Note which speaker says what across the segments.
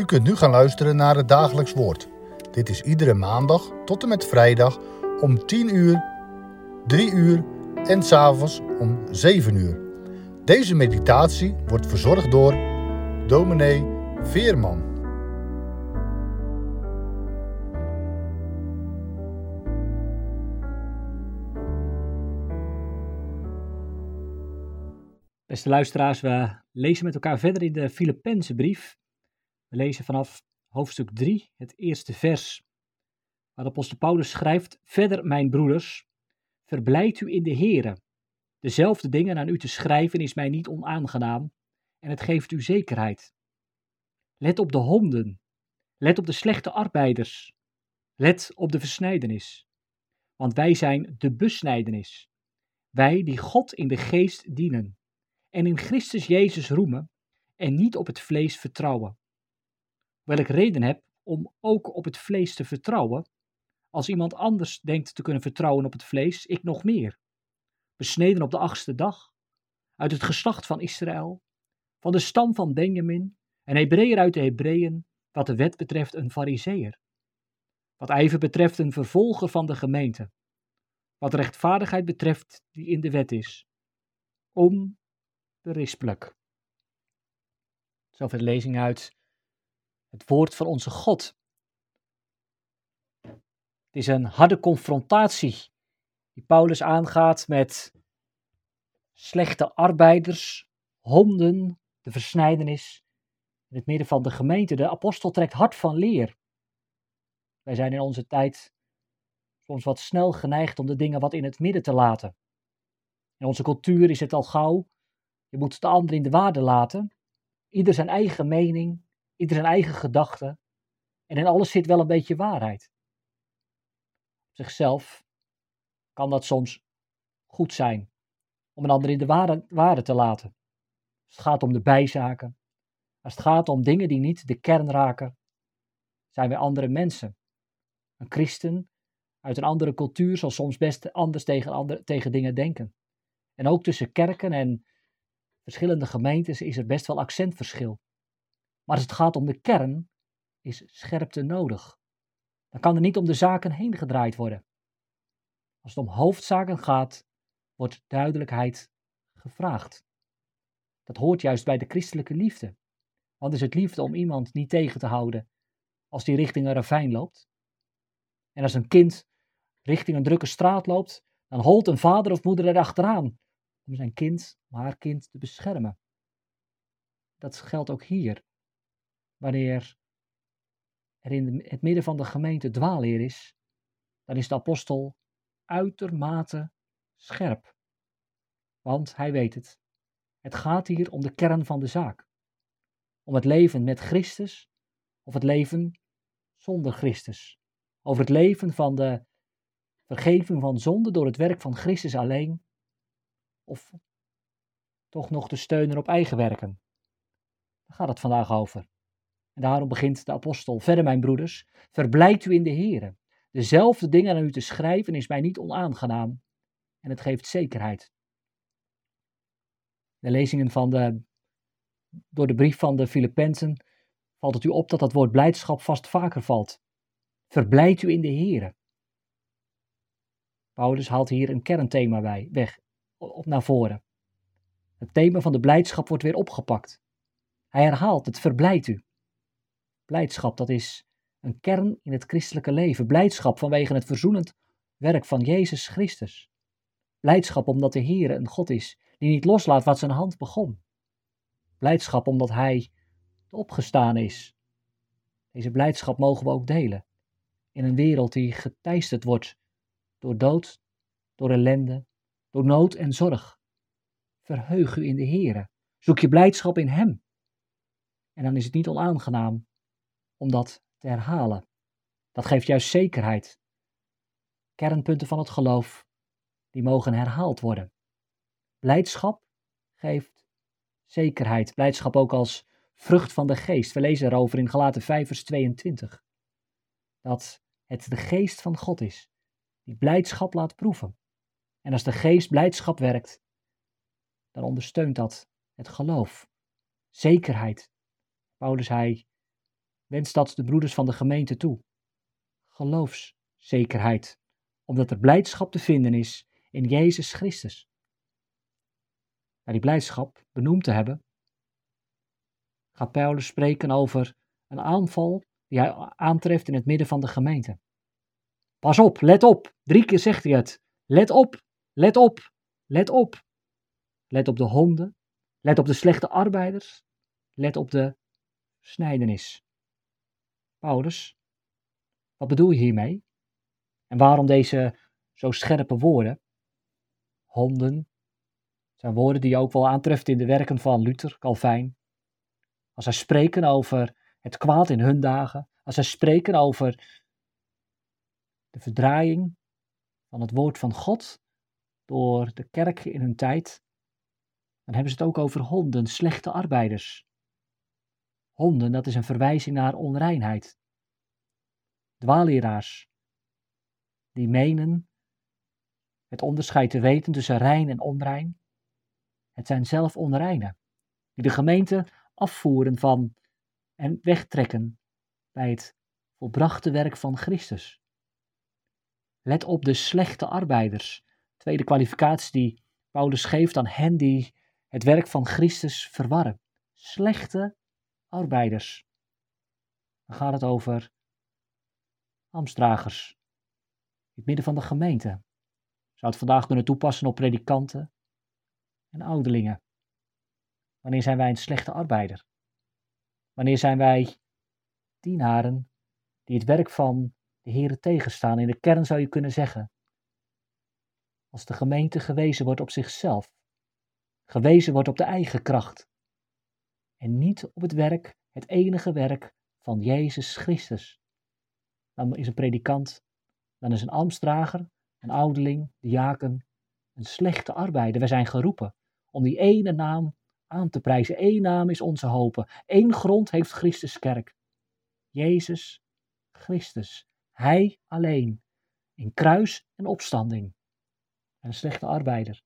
Speaker 1: U kunt nu gaan luisteren naar het dagelijks woord. Dit is iedere maandag tot en met vrijdag om 10 uur, 3 uur en s'avonds om 7 uur. Deze meditatie wordt verzorgd door dominee Veerman.
Speaker 2: Beste luisteraars, we lezen met elkaar verder in de Filippense brief. We lezen vanaf hoofdstuk 3, het eerste vers, waar de apostel Paulus schrijft, Verder, mijn broeders, verblijd u in de Here. Dezelfde dingen aan u te schrijven is mij niet onaangenaam en het geeft u zekerheid. Let op de honden, let op de slechte arbeiders, let op de versnijdenis. Want wij zijn de besnijdenis, wij die God in de geest dienen en in Christus Jezus roemen en niet op het vlees vertrouwen. Welk reden heb om ook op het vlees te vertrouwen, als iemand anders denkt te kunnen vertrouwen op het vlees, ik nog meer. Besneden op de achtste dag, uit het geslacht van Israël, van de stam van Benjamin, en Hebreeër uit de Hebreeën, wat de wet betreft een fariseer. Wat ijver betreft een vervolger van de gemeente. Wat rechtvaardigheid betreft die in de wet is. Onberispelijk. Zover de lezing uit het woord van onze God. Het is een harde confrontatie die Paulus aangaat met slechte arbeiders, honden, de versnijdenis in het midden van de gemeente. De apostel trekt hard van leer. Wij zijn in onze tijd soms wat snel geneigd om de dingen wat in het midden te laten. In onze cultuur is het al gauw, je moet de ander in de waarde laten, ieder zijn eigen mening, ieder zijn eigen gedachten. En in alles zit wel een beetje waarheid. Op zichzelf kan dat soms goed zijn om een ander in de waarde, te laten. Als het gaat om de bijzaken, als het gaat om dingen die niet de kern raken, zijn wij andere mensen. Een christen uit een andere cultuur zal soms best anders tegen, tegen dingen denken. En ook tussen kerken en verschillende gemeentes is er best wel accentverschil. Maar als het gaat om de kern, is scherpte nodig. Dan kan er niet om de zaken heen gedraaid worden. Als het om hoofdzaken gaat, wordt duidelijkheid gevraagd. Dat hoort juist bij de christelijke liefde. Want is het liefde om iemand niet tegen te houden als die richting een ravijn loopt? En als een kind richting een drukke straat loopt, dan holt een vader of moeder erachteraan om zijn kind, om haar kind te beschermen. Dat geldt ook hier. Wanneer er in het midden van de gemeente dwaalleer is, dan is de apostel uitermate scherp. Want hij weet het. Het gaat hier om de kern van de zaak. Om het leven met Christus of het leven zonder Christus. Over het leven van de vergeving van zonde door het werk van Christus alleen. Of toch nog de steunen op eigen werken. Daar gaat het vandaag over. Daarom begint de apostel, verder mijn broeders, verblijd u in de Here. Dezelfde dingen aan u te schrijven is mij niet onaangenaam en het geeft zekerheid. De lezingen van de, door de brief van de Filippenzen valt het u op dat dat woord blijdschap vast vaker valt. Verblijd u in de Here. Paulus haalt hier een kernthema bij, weg, op naar voren. Het thema van de blijdschap wordt weer opgepakt. Hij herhaalt het verblijd u. Blijdschap, dat is een kern in het christelijke leven. Blijdschap vanwege het verzoenend werk van Jezus Christus. Blijdschap omdat de Heer een God is die niet loslaat wat zijn hand begon. Blijdschap omdat Hij opgestaan is. Deze blijdschap mogen we ook delen. In een wereld die geteisterd wordt door dood, door ellende, door nood en zorg. Verheug u in de Heer. Zoek je blijdschap in Hem. En dan is het niet onaangenaam om dat te herhalen. Dat geeft juist zekerheid. Kernpunten van het geloof, die mogen herhaald worden. Blijdschap geeft zekerheid. Blijdschap ook als vrucht van de geest. We lezen erover in Galaten 5 vers 22. Dat het de geest van God is, die blijdschap laat proeven. En als de geest blijdschap werkt, dan ondersteunt dat het geloof. Zekerheid. Paulus hij wenst dat de broeders van de gemeente toe. Geloofszekerheid, omdat er blijdschap te vinden is in Jezus Christus. Na die blijdschap benoemd te hebben, gaat Paulus spreken over een aanval die hij aantreft in het midden van de gemeente. Pas op, let op. Drie keer zegt hij het. Let op, let op, let op. Let op de honden, let op de slechte arbeiders, let op de snijdenis. Paulus, wat bedoel je hiermee? En waarom deze zo scherpe woorden? Honden zijn woorden die je ook wel aantreft in de werken van Luther, Calvijn. Als zij spreken over het kwaad in hun dagen, als zij spreken over de verdraaiing van het woord van God door de kerk in hun tijd, dan hebben ze het ook over honden, slechte arbeiders. Honden, dat is een verwijzing naar onreinheid. Dwaalleraars, die menen het onderscheid te weten tussen rein en onrein. Het zijn zelf onreinen, die de gemeente afvoeren van en wegtrekken bij het volbrachte werk van Christus. Let op de slechte arbeiders. Tweede kwalificatie die Paulus geeft aan hen die het werk van Christus verwarren. Slechte arbeiders. Dan gaat het over ambtsdragers. In het midden van de gemeente. Zou het vandaag kunnen toepassen op predikanten en ouderlingen. Wanneer zijn wij een slechte arbeider? Wanneer zijn wij dienaren die het werk van de Heer tegenstaan? In de kern zou je kunnen zeggen. Als de gemeente gewezen wordt op zichzelf, gewezen wordt op de eigen kracht en niet op het werk, het enige werk van Jezus Christus. Dan is een predikant, dan is een ambtsdrager, een ouderling, diaken, een slechte arbeider. Wij zijn geroepen om die ene naam aan te prijzen. Eén naam is onze hoop. Eén grond heeft Christus kerk. Jezus Christus. Hij alleen. In kruis en opstanding. En een slechte arbeider.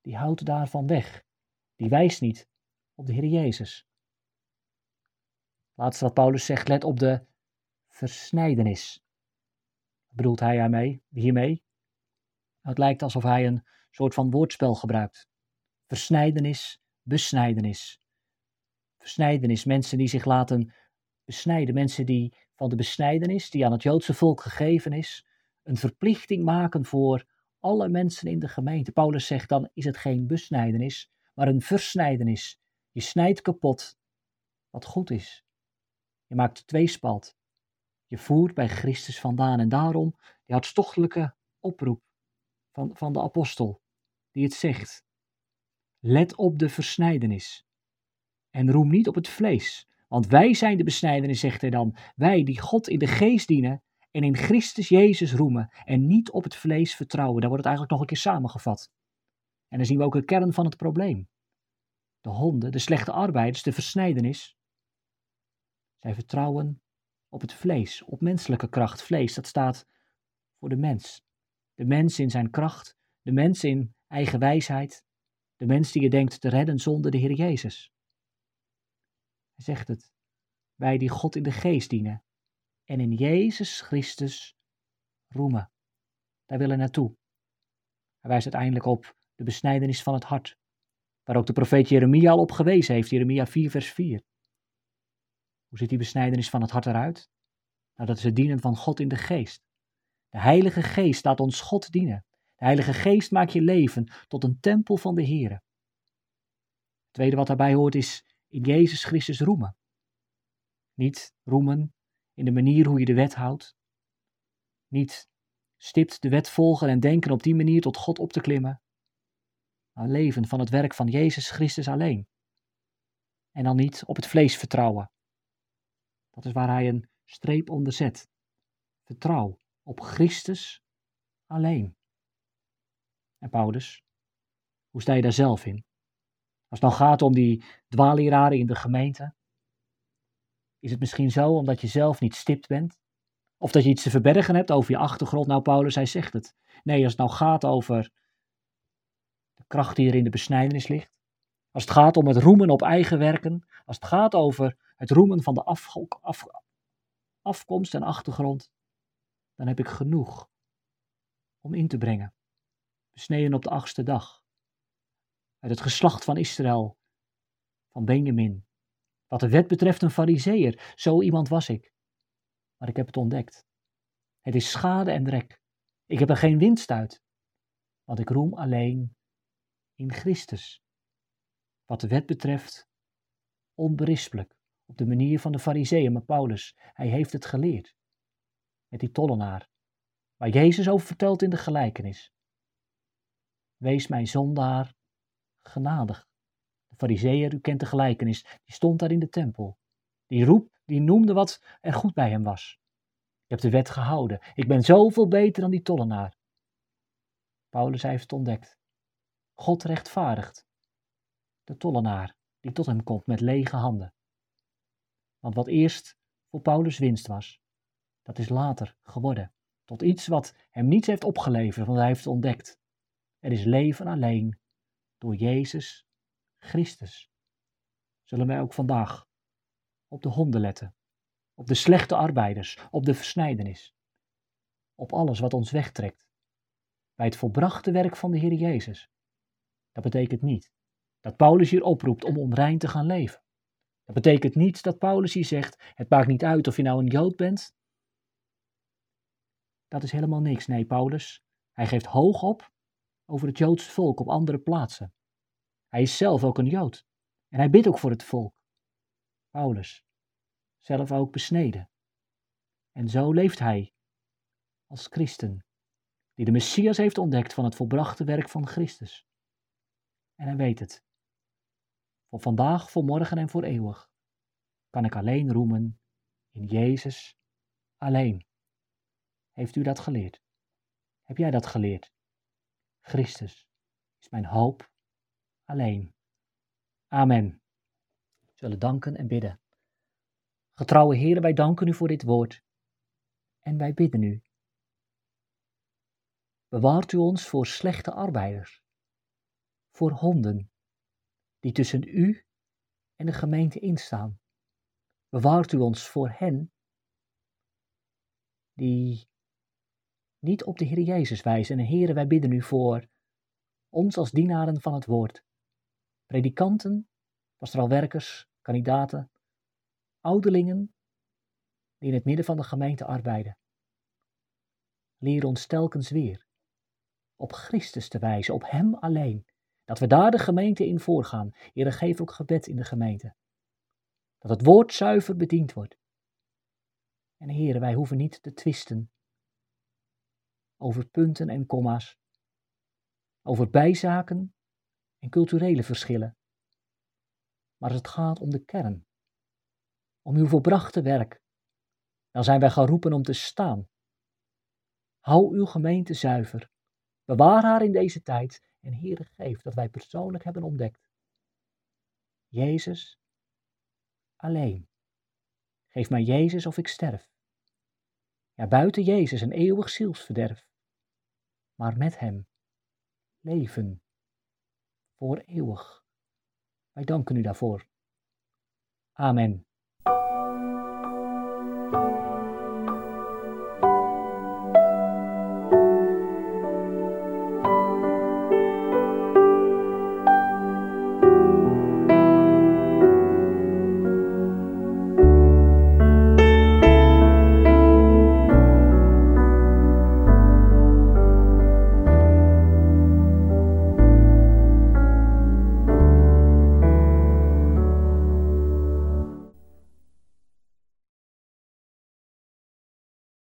Speaker 2: Die houdt daarvan weg. Die wijst niet op de Heer Jezus. Laatste wat Paulus zegt, let op de versnijdenis. Bedoelt hij hiermee? hiermee? Het lijkt alsof hij een soort van woordspel gebruikt. Versnijdenis besnijdenis. Versnijdenis, mensen die zich laten besnijden, mensen die van de besnijdenis die aan het Joodse volk gegeven is, een verplichting maken voor alle mensen in de gemeente. Paulus zegt dan is het geen besnijdenis, maar een versnijdenis. Je snijdt kapot wat goed is. Je maakt tweespalt. Je voert bij Christus vandaan. En daarom die hartstochtelijke oproep van, van de apostel, die het zegt. Let op de versnijdenis. En roem niet op het vlees. Want wij zijn de besnijdenis, zegt hij dan. Wij die God in de geest dienen en in Christus Jezus roemen. En niet op het vlees vertrouwen. Daar wordt het eigenlijk nog een keer samengevat. En dan zien we ook de kern van het probleem. De honden, de slechte arbeiders, de versnijdenis. Zij vertrouwen op het vlees, op menselijke kracht. Vlees, dat staat voor de mens. De mens in zijn kracht, de mens in eigen wijsheid, de mens die je denkt te redden zonder de Heer Jezus. Hij zegt het. Wij die God in de geest dienen en in Jezus Christus roemen. Daar willen naartoe. Hij wijst uiteindelijk op de besnijdenis van het hart, waar ook de profeet Jeremia al op gewezen heeft, Jeremia 4, vers 4. Hoe ziet die besnijdenis van het hart eruit? Nou, dat is het dienen van God in de geest. De Heilige Geest laat ons God dienen. De Heilige Geest maakt je leven tot een tempel van de Heer. Het tweede wat daarbij hoort is in Jezus Christus roemen. Niet roemen in de manier hoe je de wet houdt. Niet stipt de wet volgen en denken op die manier tot God op te klimmen. Maar leven van het werk van Jezus Christus alleen. En dan niet op het vlees vertrouwen. Dat is waar hij een streep onder zet. Vertrouw op Christus alleen. En Paulus, hoe sta je daar zelf in? Als het nou gaat om die dwaalleraren in de gemeente, is het misschien zo omdat je zelf niet stipt bent? Of dat je iets te verbergen hebt over je achtergrond? Nou, Paulus, hij zegt het. Nee, als het nou gaat over kracht die er in de besnijdenis ligt, als het gaat om het roemen op eigen werken, als het gaat over het roemen van de afkomst en achtergrond, dan heb ik genoeg om in te brengen. Besneden op de achtste dag. Uit het geslacht van Israël, van Benjamin. Wat de wet betreft een fariseer, zo iemand was ik. Maar ik heb het ontdekt. Het is schade en rek. Ik heb er geen winst uit, want ik roem alleen in Christus. Wat de wet betreft, onberispelijk, op de manier van de fariseeën, maar Paulus, hij heeft het geleerd. Met die tollenaar, waar Jezus over vertelt in de gelijkenis. Wees mijn zondaar genadig. De fariseeër, u kent de gelijkenis, die stond daar in de tempel. Die roep, die noemde wat er goed bij hem was. Ik heb de wet gehouden. Ik ben zoveel beter dan die tollenaar. Paulus heeft het ontdekt. God rechtvaardigt. De tollenaar die tot hem komt met lege handen. Want wat eerst voor Paulus winst was, dat is later geworden. Tot iets wat hem niets heeft opgeleverd, want hij heeft ontdekt. Er is leven alleen door Jezus Christus. Zullen wij ook vandaag op de honden letten, op de slechte arbeiders, op de versnijdenis, op alles wat ons wegtrekt bij het volbrachte werk van de Heer Jezus. Dat betekent niet dat Paulus hier oproept om onrein te gaan leven. Dat betekent niet dat Paulus hier zegt: het maakt niet uit of je nou een Jood bent. Dat is helemaal niks. Nee, Paulus, hij geeft hoog op over het Joodse volk op andere plaatsen. Hij is zelf ook een Jood. En hij bidt ook voor het volk. Paulus, zelf ook besneden. En zo leeft hij als christen, die de Messias heeft ontdekt van het volbrachte werk van Christus. En hij weet het. Voor vandaag, voor morgen en voor eeuwig kan ik alleen roemen in Jezus alleen. Heeft u dat geleerd? Heb jij dat geleerd? Christus is mijn hoop alleen. Amen. We zullen danken en bidden. Getrouwe Heer, wij danken u voor dit woord. En wij bidden u. Bewaart u ons voor slechte arbeiders, voor honden die tussen u en de gemeente instaan. Bewaart u ons voor hen die niet op de Heer Jezus wijzen. En Heere, wij bidden u voor ons als dienaren van het woord. Predikanten, pastoraalwerkers, kandidaten, ouderlingen die in het midden van de gemeente arbeiden. Leer ons telkens weer op Christus te wijzen, op Hem alleen. Dat we daar de gemeente in voorgaan. Heere, geef ook gebed in de gemeente. Dat het woord zuiver bediend wordt. En heren, wij hoeven niet te twisten over punten en komma's, over bijzaken en culturele verschillen. Maar als het gaat om de kern, om uw volbrachte werk, dan zijn wij geroepen om te staan. Hou uw gemeente zuiver. Bewaar haar in deze tijd en Heere geef dat wij persoonlijk hebben ontdekt. Jezus alleen. Geef mij Jezus of ik sterf. Ja, buiten Jezus een eeuwig zielsverderf. Maar met Hem leven voor eeuwig. Wij danken u daarvoor. Amen.